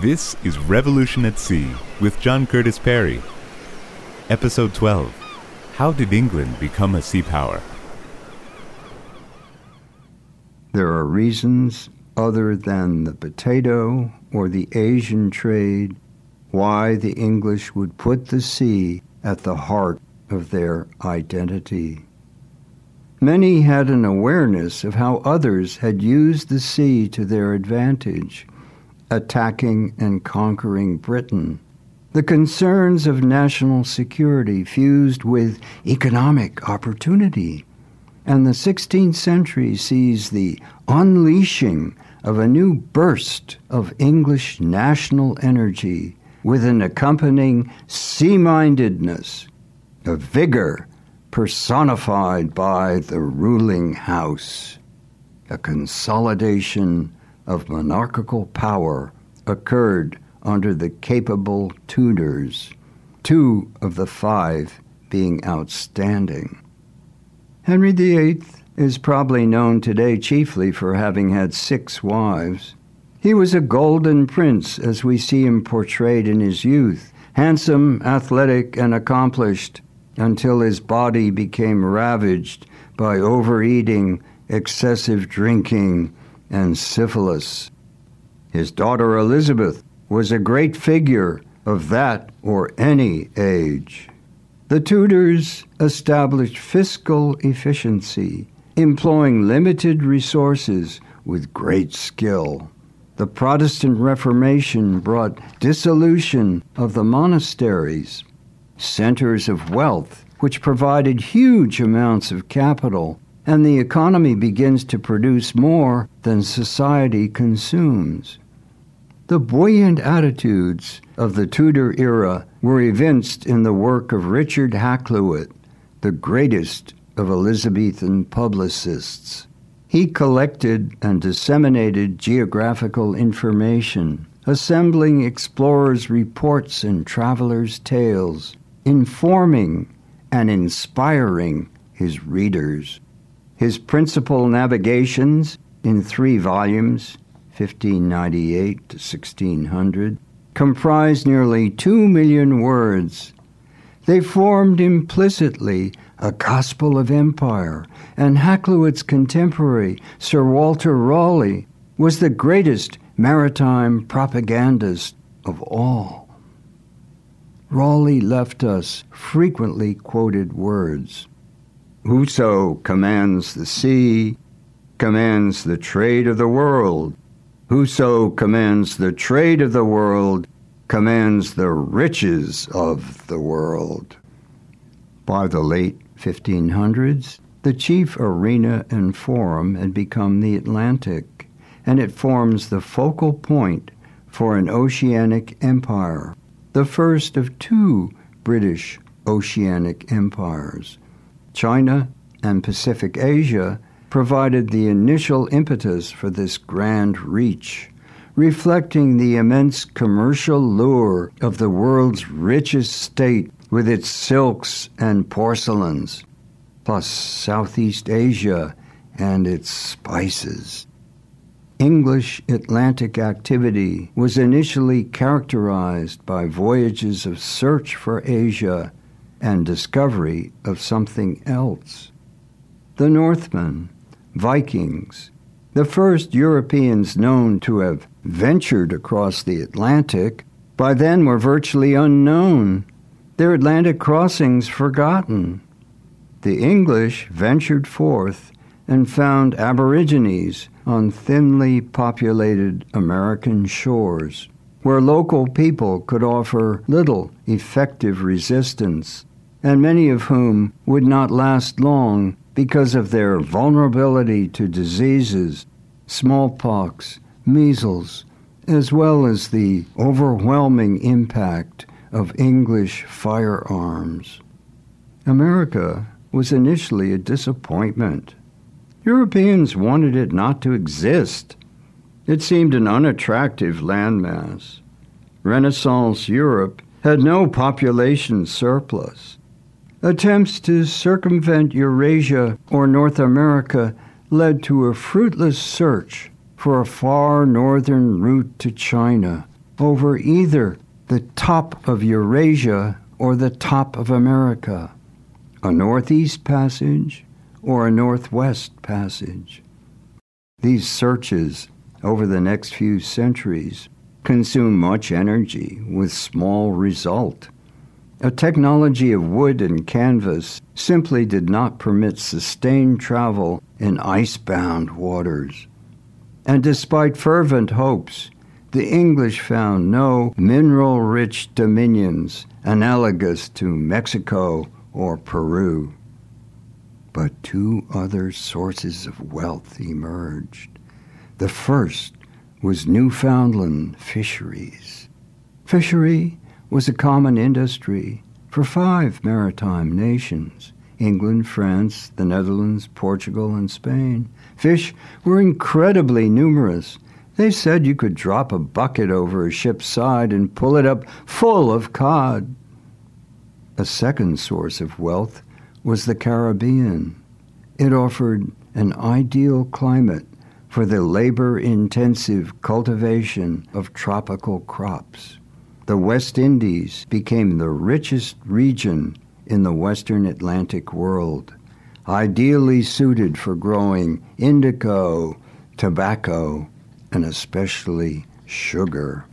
This is Revolution at Sea with John Curtis Perry. Episode 12 How did England become a sea power? There are reasons other than the potato or the Asian trade why the English would put the sea at the heart of their identity. Many had an awareness of how others had used the sea to their advantage, attacking and conquering Britain. The concerns of national security fused with economic opportunity. And the 16th century sees the unleashing of a new burst of English national energy with an accompanying sea mindedness, a vigor personified by the ruling house. A consolidation of monarchical power occurred under the capable Tudors, two of the five being outstanding. Henry VIII is probably known today chiefly for having had six wives. He was a golden prince as we see him portrayed in his youth, handsome, athletic, and accomplished, until his body became ravaged by overeating, excessive drinking, and syphilis. His daughter Elizabeth was a great figure of that or any age. The Tudors established fiscal efficiency, employing limited resources with great skill. The Protestant Reformation brought dissolution of the monasteries, centers of wealth, which provided huge amounts of capital, and the economy begins to produce more than society consumes. The buoyant attitudes of the Tudor era were evinced in the work of Richard Hakluyt, the greatest of Elizabethan publicists. He collected and disseminated geographical information, assembling explorers' reports and travelers' tales, informing and inspiring his readers. His principal navigations in three volumes 1598 to 1600, comprised nearly two million words. They formed implicitly a gospel of empire, and Hakluyt's contemporary, Sir Walter Raleigh, was the greatest maritime propagandist of all. Raleigh left us frequently quoted words Whoso commands the sea commands the trade of the world. Whoso commands the trade of the world commands the riches of the world. By the late 1500s, the chief arena and forum had become the Atlantic, and it forms the focal point for an oceanic empire, the first of two British oceanic empires. China and Pacific Asia provided the initial impetus for this grand reach, reflecting the immense commercial lure of the world's richest state with its silks and porcelains, plus Southeast Asia and its spices. English Atlantic activity was initially characterized by voyages of search for Asia and discovery of something else. The Northmen, Vikings, the first Europeans known to have ventured across the Atlantic, by then were virtually unknown, their Atlantic crossings forgotten. The English ventured forth and found Aborigines on thinly populated American shores, where local people could offer little effective resistance, and many of whom would not last long because of their vulnerability to diseases, smallpox, measles, as well as the overwhelming impact of English firearms. America was initially a disappointment. Europeans wanted it not to exist. It seemed an unattractive landmass. Renaissance Europe had no population surplus. Attempts to circumvent Eurasia or North America led to a fruitless search for a far northern route to China, over either the top of Eurasia or the top of America, a northeast passage or a northwest passage. These searches over the next few centuries consume much energy with small result. A technology of wood and canvas simply did not permit sustained travel in icebound waters. And despite fervent hopes, the English found no mineral rich dominions analogous to Mexico or Peru. But two other sources of wealth emerged. The first was Newfoundland fisheries. Fishery was a common industry for five maritime nations England, France, the Netherlands, Portugal, and Spain. Fish were incredibly numerous. They said you could drop a bucket over a ship's side and pull it up full of cod. A second source of wealth was the Caribbean. It offered an ideal climate for the labor intensive cultivation of tropical crops. The West Indies became the richest region in the Western Atlantic world, ideally suited for growing indigo, tobacco, and especially sugar.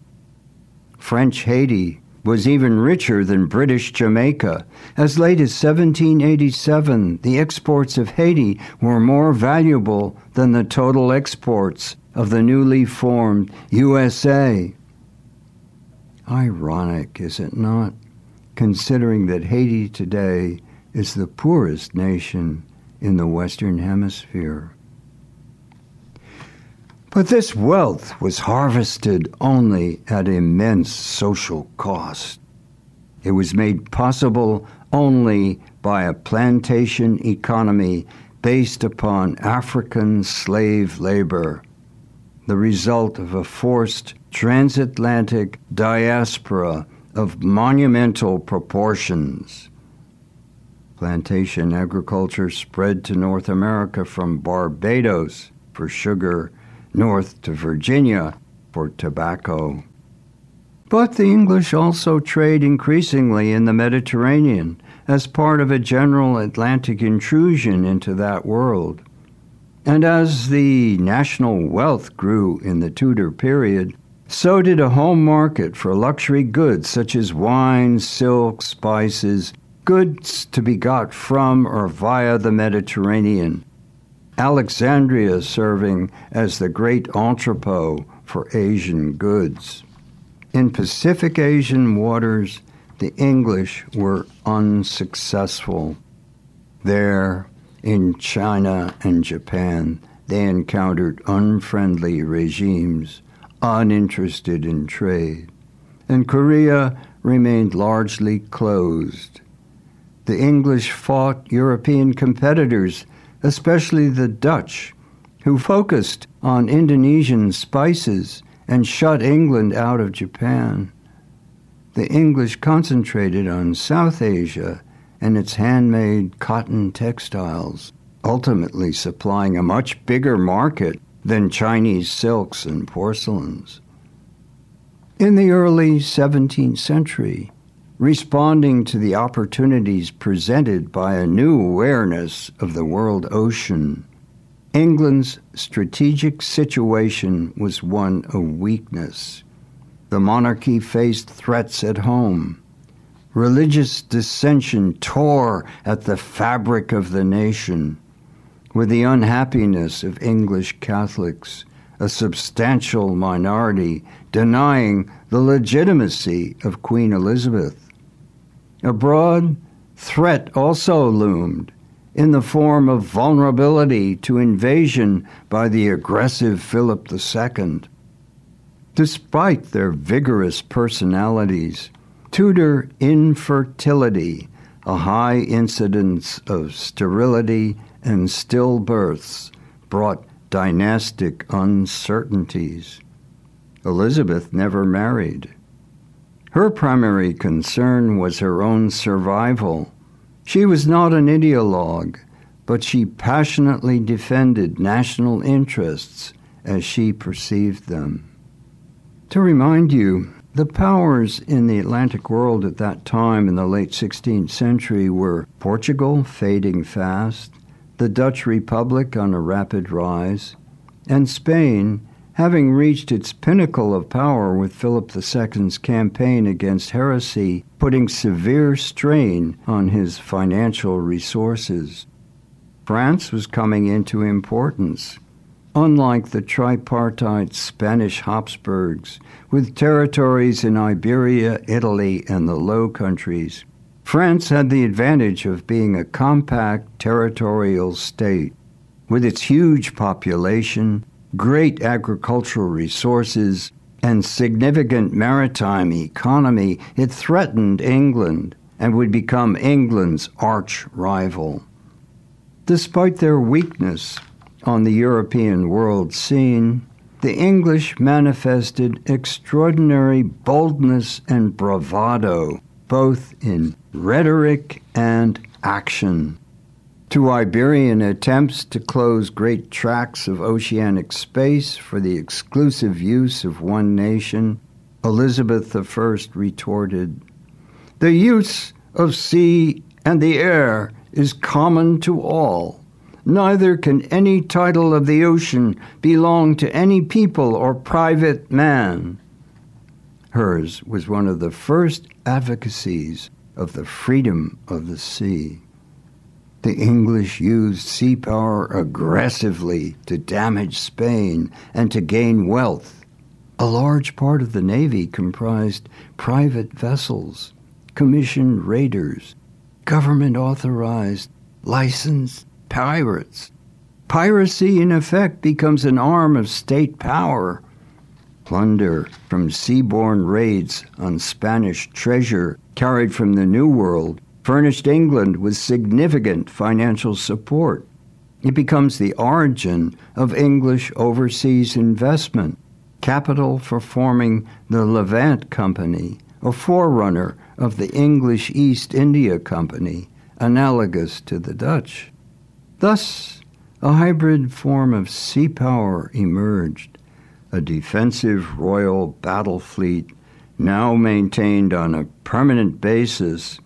French Haiti was even richer than British Jamaica. As late as 1787, the exports of Haiti were more valuable than the total exports of the newly formed USA. Ironic, is it not, considering that Haiti today is the poorest nation in the Western Hemisphere? But this wealth was harvested only at immense social cost. It was made possible only by a plantation economy based upon African slave labor, the result of a forced transatlantic diaspora of monumental proportions. Plantation agriculture spread to North America from Barbados for sugar north to Virginia for tobacco. But the English also trade increasingly in the Mediterranean as part of a general Atlantic intrusion into that world. And as the national wealth grew in the Tudor period, so did a home market for luxury goods such as wine, silk, spices, goods to be got from or via the Mediterranean, Alexandria serving as the great entrepot for Asian goods. In Pacific Asian waters, the English were unsuccessful. There, in China and Japan, they encountered unfriendly regimes, uninterested in trade, and Korea remained largely closed. The English fought European competitors especially the Dutch, who focused on Indonesian spices and shut England out of Japan. The English concentrated on South Asia and its handmade cotton textiles, ultimately supplying a much bigger market than Chinese silks and porcelains. In the early 17th century, responding to the opportunities presented by a new awareness of the world ocean. England's strategic situation was one of weakness. The monarchy faced threats at home. Religious dissension tore at the fabric of the nation. With the unhappiness of English Catholics, a substantial minority denying the legitimacy of Queen Elizabeth. Abroad, threat also loomed in the form of vulnerability to invasion by the aggressive Philip II. Despite their vigorous personalities, Tudor infertility, a high incidence of sterility and stillbirths, brought dynastic uncertainties. Elizabeth never married. Her primary concern was her own survival. She was not an ideologue, but she passionately defended national interests as she perceived them. To remind you, The powers in the Atlantic world at that time in the late 16th century were Portugal, fading fast, the Dutch Republic on a rapid rise, and Spain, having reached its pinnacle of power with Philip II's campaign against heresy, putting severe strain on his financial resources. France was coming into importance. Unlike the tripartite Spanish Habsburgs, with territories in Iberia, Italy, and the Low Countries, France had the advantage of being a compact territorial state. With its huge population, great agricultural resources, and significant maritime economy, it threatened England and would become England's arch rival. Despite their weakness, on the European world scene, the English manifested extraordinary boldness and bravado, both in rhetoric and action. To Iberian attempts to close great tracts of oceanic space for the exclusive use of one nation, Elizabeth I retorted, The use of sea and the air is common to all neither can any title of the ocean belong to any people or private man. Hers was one of the first advocacies of the freedom of the sea. The English used sea power aggressively to damage Spain and to gain wealth. A large part of the Navy comprised private vessels, commissioned raiders, government authorized, licensed pirates. Piracy, in effect, becomes an arm of state power. Plunder from seaborne raids on Spanish treasure carried from the New World furnished England with significant financial support. It becomes the origin of English overseas investment, capital for forming the Levant Company, a forerunner of the English East India Company, analogous to the Dutch. Thus, a hybrid form of sea power emerged, a defensive royal battle fleet now maintained on a permanent basis,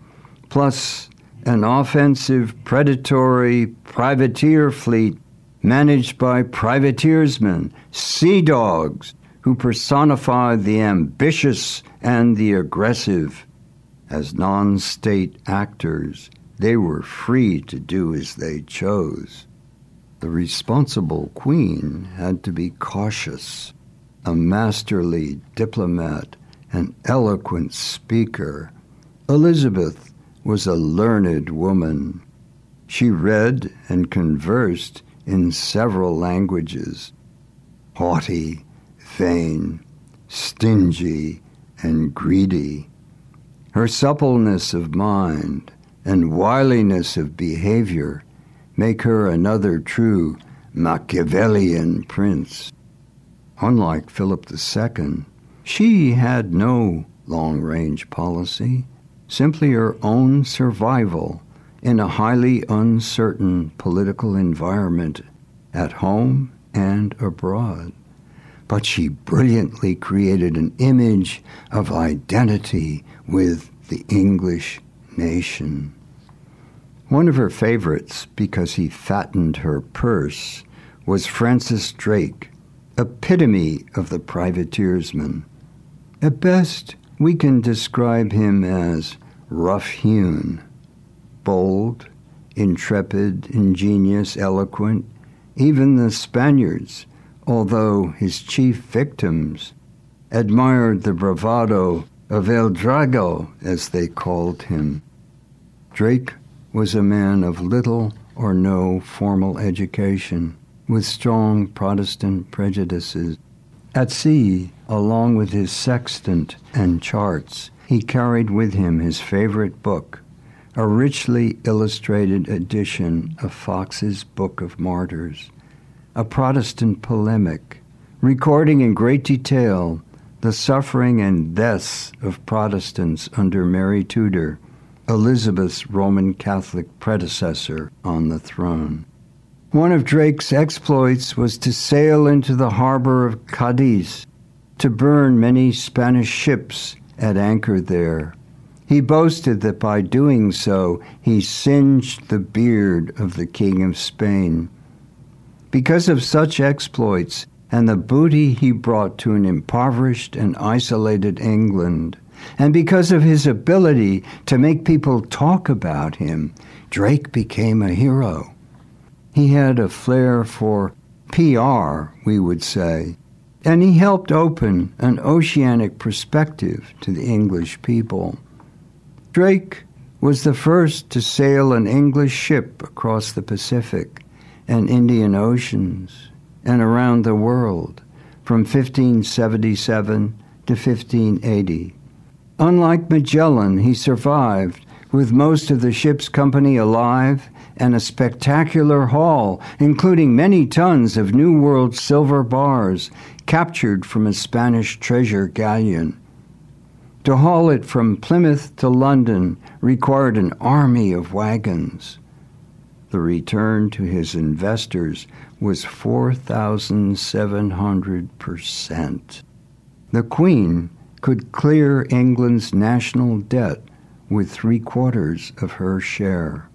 plus an offensive predatory privateer fleet managed by privateersmen, sea dogs, who personify the ambitious and the aggressive as non state actors they were free to do as they chose. The responsible queen had to be cautious, a masterly diplomat, an eloquent speaker. Elizabeth was a learned woman. She read and conversed in several languages. Haughty, vain, stingy, and greedy. Her suppleness of mind, and wiliness of behavior make her another true Machiavellian prince. Unlike Philip II, she had no long range policy, simply her own survival in a highly uncertain political environment at home and abroad. But she brilliantly created an image of identity with the English nation. One of her favorites, because he fattened her purse, was Francis Drake, epitome of the privateersman. At best, we can describe him as rough hewn, bold, intrepid, ingenious, eloquent. Even the Spaniards, although his chief victims, admired the bravado of El Drago, as they called him. Drake was a man of little or no formal education, with strong Protestant prejudices. At sea, along with his sextant and charts, he carried with him his favorite book, a richly illustrated edition of Foxe's Book of Martyrs, a Protestant polemic, recording in great detail the suffering and deaths of Protestants under Mary Tudor, Elizabeth's Roman Catholic predecessor on the throne. One of Drake's exploits was to sail into the harbor of Cadiz, to burn many Spanish ships at anchor there. He boasted that by doing so he singed the beard of the King of Spain. Because of such exploits and the booty he brought to an impoverished and isolated England, and because of his ability to make people talk about him, Drake became a hero. He had a flair for PR, we would say, and he helped open an oceanic perspective to the English people. Drake was the first to sail an English ship across the Pacific and Indian Oceans and around the world from 1577 to 1580. Unlike Magellan, he survived with most of the ship's company alive and a spectacular haul, including many tons of New World silver bars captured from a Spanish treasure galleon. To haul it from Plymouth to London required an army of wagons. The return to his investors was 4,700%. The Queen could clear England's national debt with three quarters of her share.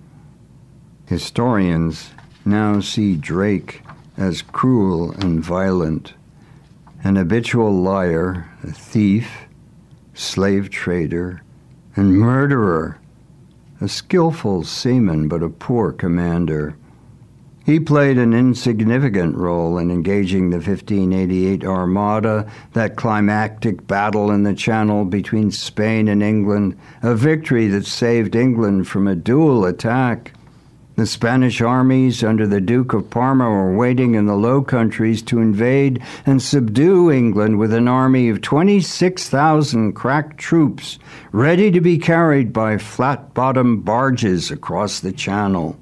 Historians now see Drake as cruel and violent, an habitual liar, a thief, slave trader, and murderer, a skillful seaman but a poor commander. He played an insignificant role in engaging the 1588 Armada, that climactic battle in the Channel between Spain and England, a victory that saved England from a dual attack. The Spanish armies under the Duke of Parma were waiting in the Low Countries to invade and subdue England with an army of 26,000 crack troops ready to be carried by flat bottomed barges across the Channel.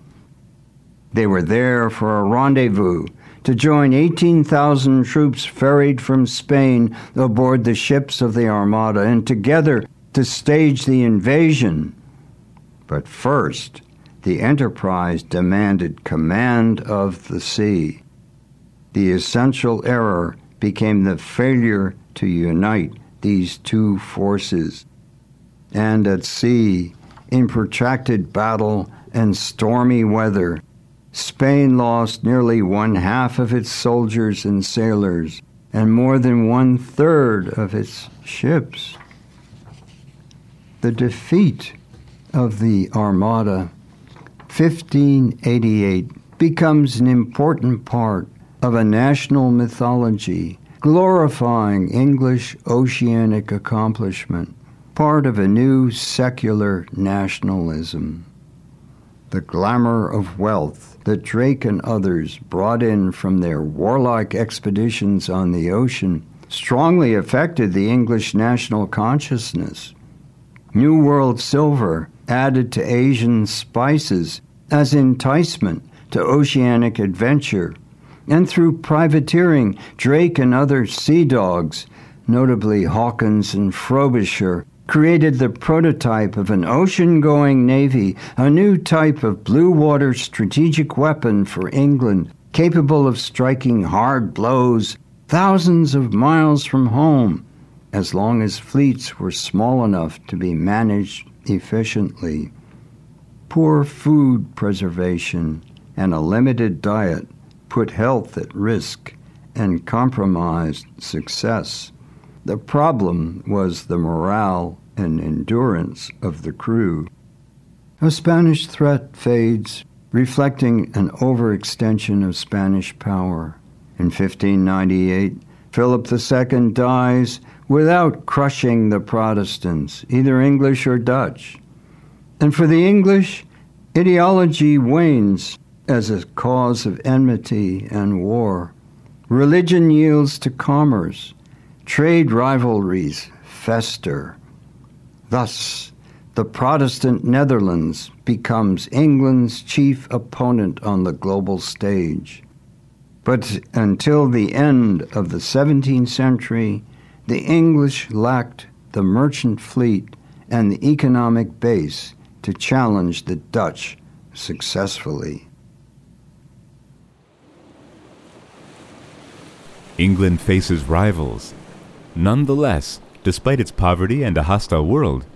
They were there for a rendezvous to join 18,000 troops ferried from Spain aboard the ships of the Armada and together to stage the invasion. But first, the enterprise demanded command of the sea. The essential error became the failure to unite these two forces. And at sea, in protracted battle and stormy weather, Spain lost nearly one half of its soldiers and sailors and more than one third of its ships. The defeat of the Armada, 1588, becomes an important part of a national mythology glorifying English oceanic accomplishment, part of a new secular nationalism. The glamour of wealth that Drake and others brought in from their warlike expeditions on the ocean strongly affected the English national consciousness. New World silver added to Asian spices as enticement to oceanic adventure, and through privateering, Drake and other sea dogs, notably Hawkins and Frobisher, created the prototype of an ocean going navy, a new type of blue water strategic weapon for England, capable of striking hard blows thousands of miles from home, as long as fleets were small enough to be managed efficiently. Poor food preservation and a limited diet put health at risk and compromised success. The problem was the morale and endurance of the crew. A Spanish threat fades, reflecting an overextension of Spanish power. In 1598, Philip II dies without crushing the Protestants, either English or Dutch. And for the English, ideology wanes as a cause of enmity and war. Religion yields to commerce, Trade rivalries fester. Thus, the Protestant Netherlands becomes England's chief opponent on the global stage. But until the end of the 17th century, the English lacked the merchant fleet and the economic base to challenge the Dutch successfully. England faces rivals Nonetheless, despite its poverty and a hostile world,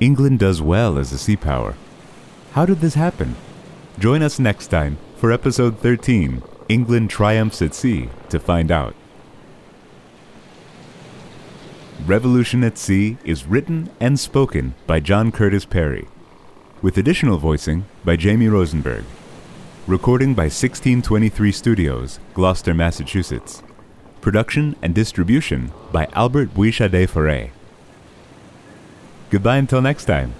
England does well as a sea power. How did this happen? Join us next time for episode 13 England Triumphs at Sea to find out. Revolution at Sea is written and spoken by John Curtis Perry, with additional voicing by Jamie Rosenberg. Recording by 1623 Studios, Gloucester, Massachusetts. Production and distribution by Albert Buicha de Foray. Goodbye until next time.